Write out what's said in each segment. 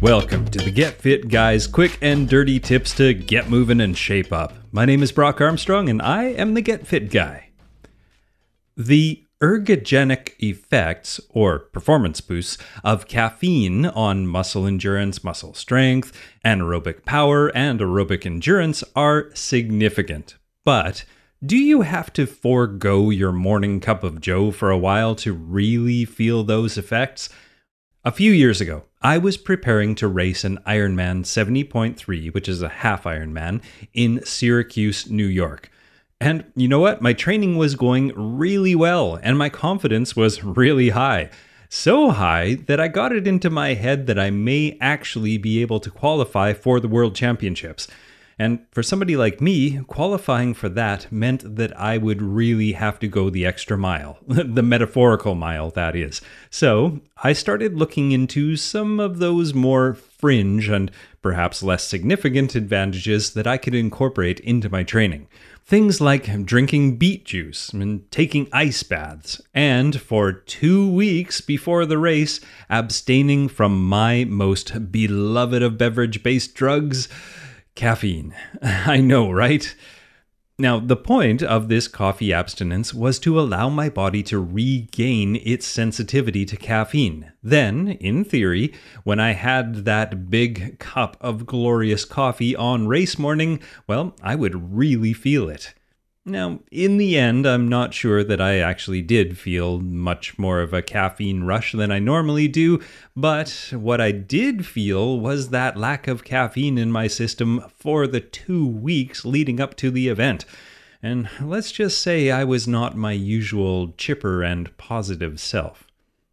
Welcome to the Get Fit Guys quick and dirty tips to get moving and shape up. My name is Brock Armstrong and I am the Get Fit Guy. The ergogenic effects or performance boosts of caffeine on muscle endurance, muscle strength, anaerobic power, and aerobic endurance are significant. But do you have to forego your morning cup of joe for a while to really feel those effects? A few years ago, I was preparing to race an Ironman 70.3, which is a half Ironman, in Syracuse, New York. And you know what? My training was going really well, and my confidence was really high. So high that I got it into my head that I may actually be able to qualify for the World Championships. And for somebody like me, qualifying for that meant that I would really have to go the extra mile, the metaphorical mile, that is. So I started looking into some of those more fringe and perhaps less significant advantages that I could incorporate into my training. Things like drinking beet juice and taking ice baths, and for two weeks before the race, abstaining from my most beloved of beverage based drugs Caffeine. I know, right? Now, the point of this coffee abstinence was to allow my body to regain its sensitivity to caffeine. Then, in theory, when I had that big cup of glorious coffee on race morning, well, I would really feel it. Now, in the end, I'm not sure that I actually did feel much more of a caffeine rush than I normally do, but what I did feel was that lack of caffeine in my system for the two weeks leading up to the event. And let's just say I was not my usual chipper and positive self.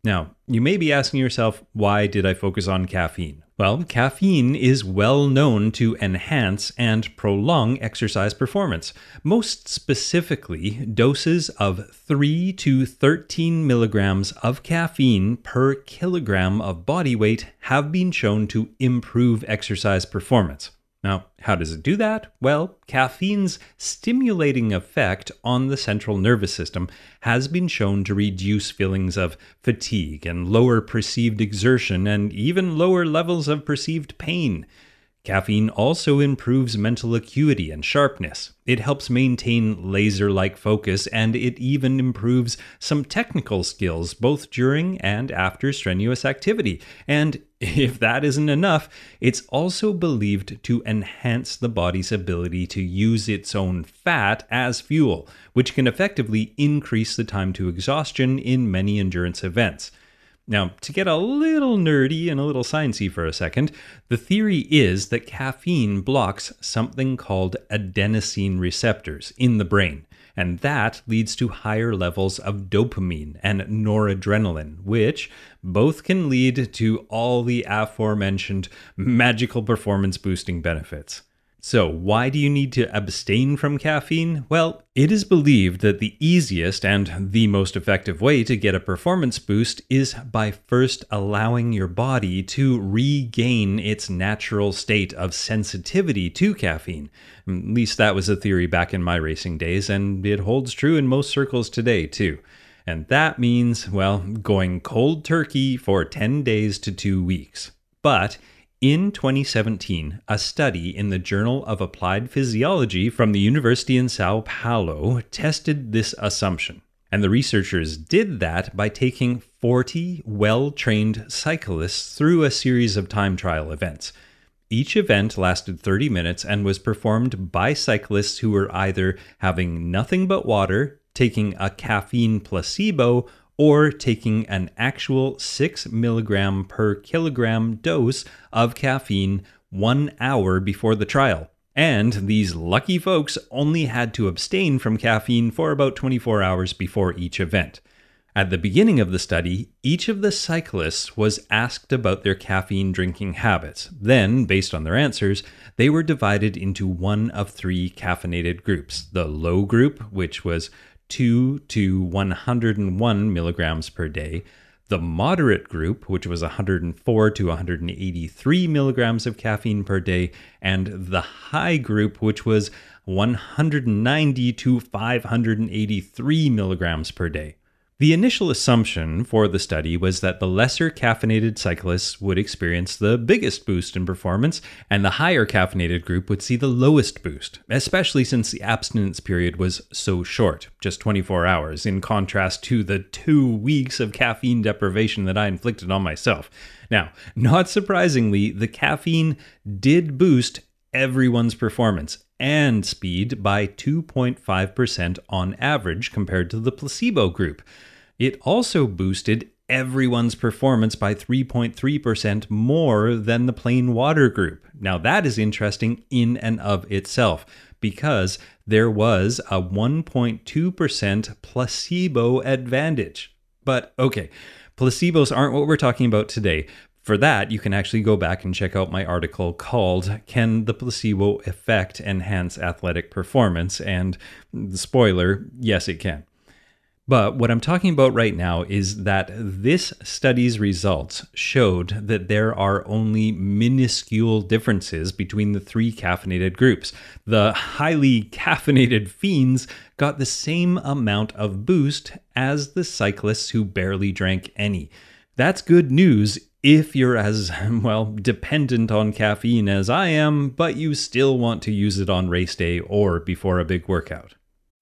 Now, you may be asking yourself, why did I focus on caffeine? Well, caffeine is well known to enhance and prolong exercise performance. Most specifically, doses of 3 to 13 milligrams of caffeine per kilogram of body weight have been shown to improve exercise performance. Now, how does it do that? Well, caffeine's stimulating effect on the central nervous system has been shown to reduce feelings of fatigue and lower perceived exertion and even lower levels of perceived pain. Caffeine also improves mental acuity and sharpness. It helps maintain laser like focus and it even improves some technical skills both during and after strenuous activity. And if that isn't enough, it's also believed to enhance the body's ability to use its own fat as fuel, which can effectively increase the time to exhaustion in many endurance events. Now, to get a little nerdy and a little sciencey for a second, the theory is that caffeine blocks something called adenosine receptors in the brain, and that leads to higher levels of dopamine and noradrenaline, which both can lead to all the aforementioned magical performance boosting benefits. So, why do you need to abstain from caffeine? Well, it is believed that the easiest and the most effective way to get a performance boost is by first allowing your body to regain its natural state of sensitivity to caffeine. Mm, at least that was a theory back in my racing days, and it holds true in most circles today, too. And that means, well, going cold turkey for 10 days to two weeks. But in 2017, a study in the Journal of Applied Physiology from the University in Sao Paulo tested this assumption. And the researchers did that by taking 40 well trained cyclists through a series of time trial events. Each event lasted 30 minutes and was performed by cyclists who were either having nothing but water, taking a caffeine placebo, or taking an actual 6 milligram per kilogram dose of caffeine one hour before the trial. And these lucky folks only had to abstain from caffeine for about 24 hours before each event. At the beginning of the study, each of the cyclists was asked about their caffeine drinking habits. Then, based on their answers, they were divided into one of three caffeinated groups the low group, which was 2 to 101 milligrams per day, the moderate group, which was 104 to 183 milligrams of caffeine per day, and the high group, which was 190 to 583 milligrams per day. The initial assumption for the study was that the lesser caffeinated cyclists would experience the biggest boost in performance, and the higher caffeinated group would see the lowest boost, especially since the abstinence period was so short, just 24 hours, in contrast to the two weeks of caffeine deprivation that I inflicted on myself. Now, not surprisingly, the caffeine did boost everyone's performance and speed by 2.5% on average compared to the placebo group. It also boosted everyone's performance by 3.3% more than the plain water group. Now, that is interesting in and of itself because there was a 1.2% placebo advantage. But okay, placebos aren't what we're talking about today. For that, you can actually go back and check out my article called Can the Placebo Effect Enhance Athletic Performance? And spoiler, yes, it can. But what I'm talking about right now is that this study's results showed that there are only minuscule differences between the three caffeinated groups. The highly caffeinated fiends got the same amount of boost as the cyclists who barely drank any. That's good news if you're as, well, dependent on caffeine as I am, but you still want to use it on race day or before a big workout.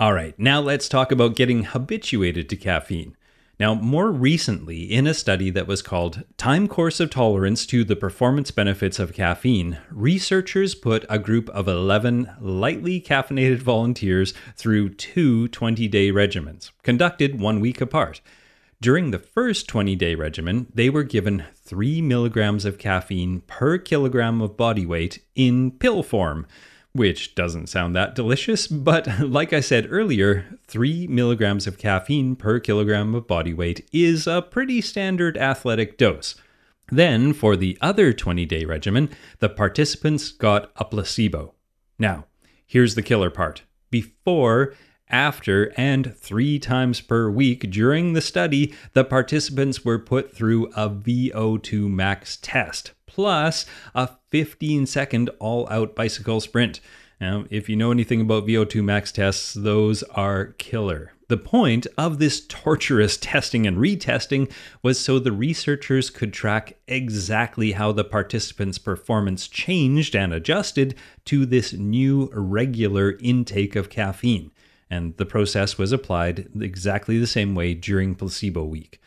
All right, now let's talk about getting habituated to caffeine. Now, more recently, in a study that was called Time Course of Tolerance to the Performance Benefits of Caffeine, researchers put a group of 11 lightly caffeinated volunteers through two 20 day regimens, conducted one week apart. During the first 20 day regimen, they were given 3 milligrams of caffeine per kilogram of body weight in pill form which doesn't sound that delicious, but like I said earlier, 3 milligrams of caffeine per kilogram of body weight is a pretty standard athletic dose. Then, for the other 20 day regimen, the participants got a placebo. Now, here's the killer part. Before, after, and three times per week during the study, the participants were put through a VO2 max test plus a 15 second all out bicycle sprint. Now, if you know anything about VO2 max tests, those are killer. The point of this torturous testing and retesting was so the researchers could track exactly how the participants' performance changed and adjusted to this new regular intake of caffeine. And the process was applied exactly the same way during placebo week.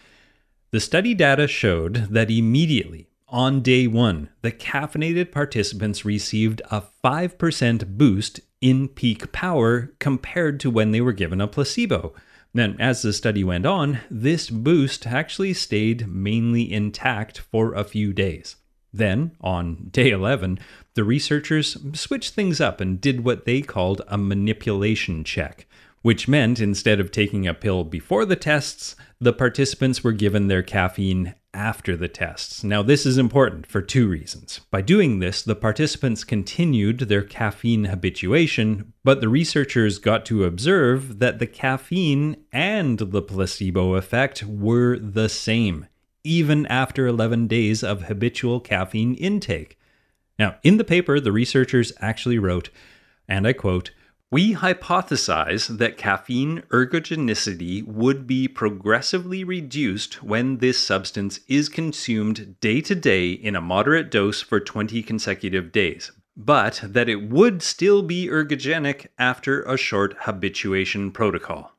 The study data showed that immediately on day one, the caffeinated participants received a 5% boost in peak power compared to when they were given a placebo. Then, as the study went on, this boost actually stayed mainly intact for a few days. Then, on day 11, the researchers switched things up and did what they called a manipulation check which meant instead of taking a pill before the tests, the participants were given their caffeine after the tests. Now, this is important for two reasons. By doing this, the participants continued their caffeine habituation, but the researchers got to observe that the caffeine and the placebo effect were the same, even after 11 days of habitual caffeine intake. Now, in the paper, the researchers actually wrote, and I quote, we hypothesize that caffeine ergogenicity would be progressively reduced when this substance is consumed day to day in a moderate dose for 20 consecutive days, but that it would still be ergogenic after a short habituation protocol.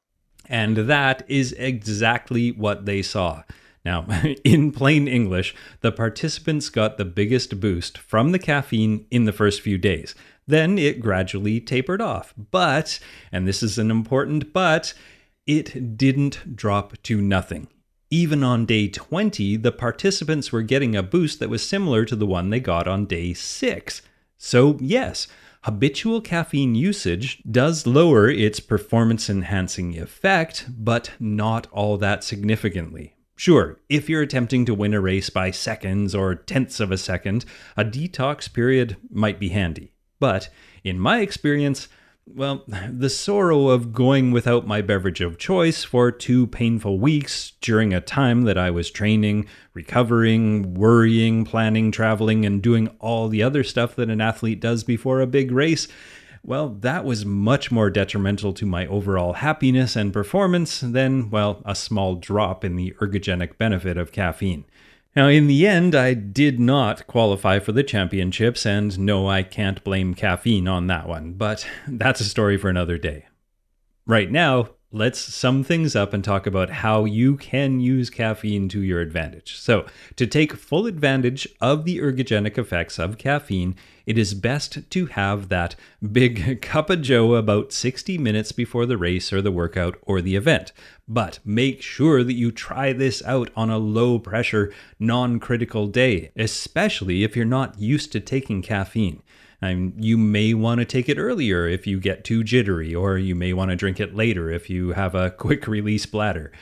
And that is exactly what they saw. Now, in plain English, the participants got the biggest boost from the caffeine in the first few days. Then it gradually tapered off. But, and this is an important but, it didn't drop to nothing. Even on day 20, the participants were getting a boost that was similar to the one they got on day 6. So, yes, habitual caffeine usage does lower its performance enhancing effect, but not all that significantly. Sure, if you're attempting to win a race by seconds or tenths of a second, a detox period might be handy. But in my experience, well, the sorrow of going without my beverage of choice for two painful weeks during a time that I was training, recovering, worrying, planning, traveling, and doing all the other stuff that an athlete does before a big race, well, that was much more detrimental to my overall happiness and performance than, well, a small drop in the ergogenic benefit of caffeine. Now, in the end, I did not qualify for the championships, and no, I can't blame caffeine on that one, but that's a story for another day. Right now, let's sum things up and talk about how you can use caffeine to your advantage. So, to take full advantage of the ergogenic effects of caffeine, it is best to have that big cup of joe about 60 minutes before the race or the workout or the event. But make sure that you try this out on a low pressure, non critical day, especially if you're not used to taking caffeine. You may want to take it earlier if you get too jittery, or you may want to drink it later if you have a quick release bladder.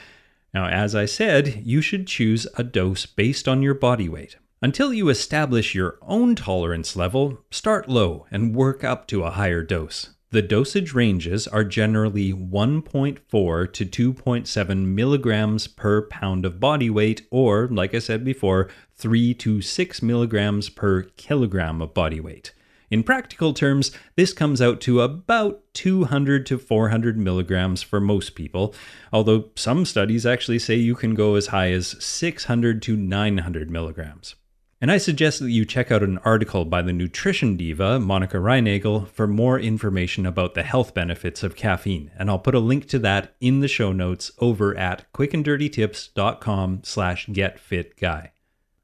Now, as I said, you should choose a dose based on your body weight. Until you establish your own tolerance level, start low and work up to a higher dose. The dosage ranges are generally 1.4 to 2.7 milligrams per pound of body weight, or, like I said before, 3 to 6 milligrams per kilogram of body weight. In practical terms, this comes out to about 200 to 400 milligrams for most people, although some studies actually say you can go as high as 600 to 900 milligrams. And I suggest that you check out an article by the nutrition diva, Monica Reinagel, for more information about the health benefits of caffeine. And I'll put a link to that in the show notes over at quickanddirtytips.com slash getfitguy.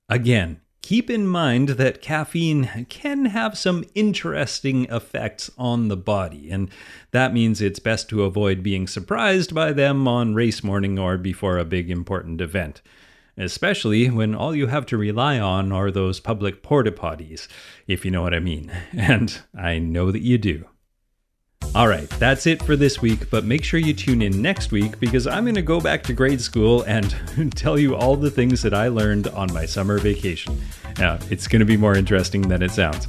Again, keep in mind that caffeine can have some interesting effects on the body, and that means it's best to avoid being surprised by them on race morning or before a big important event especially when all you have to rely on are those public porta potties, if you know what I mean. And I know that you do. All right, that's it for this week, but make sure you tune in next week because I'm going to go back to grade school and tell you all the things that I learned on my summer vacation. Now, it's going to be more interesting than it sounds.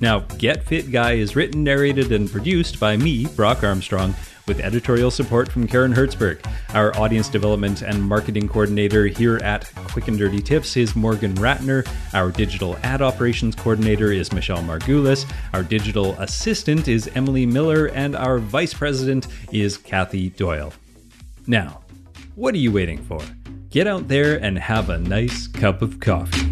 Now, Get Fit Guy is written, narrated, and produced by me, Brock Armstrong with editorial support from Karen Hertzberg. Our audience development and marketing coordinator here at Quick and Dirty Tips is Morgan Ratner. Our digital ad operations coordinator is Michelle Margulis. Our digital assistant is Emily Miller, and our vice president is Kathy Doyle. Now, what are you waiting for? Get out there and have a nice cup of coffee.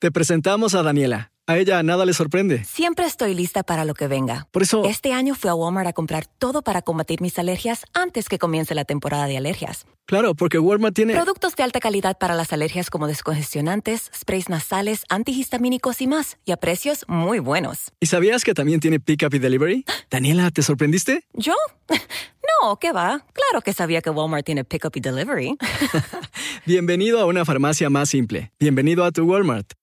Te presentamos a Daniela. A ella nada le sorprende. Siempre estoy lista para lo que venga. Por eso... Este año fui a Walmart a comprar todo para combatir mis alergias antes que comience la temporada de alergias. Claro, porque Walmart tiene... Productos de alta calidad para las alergias como descongestionantes, sprays nasales, antihistamínicos y más. Y a precios muy buenos. ¿Y sabías que también tiene Pickup y Delivery? Daniela, ¿te sorprendiste? ¿Yo? No, ¿qué va? Claro que sabía que Walmart tiene Pickup y Delivery. Bienvenido a una farmacia más simple. Bienvenido a tu Walmart.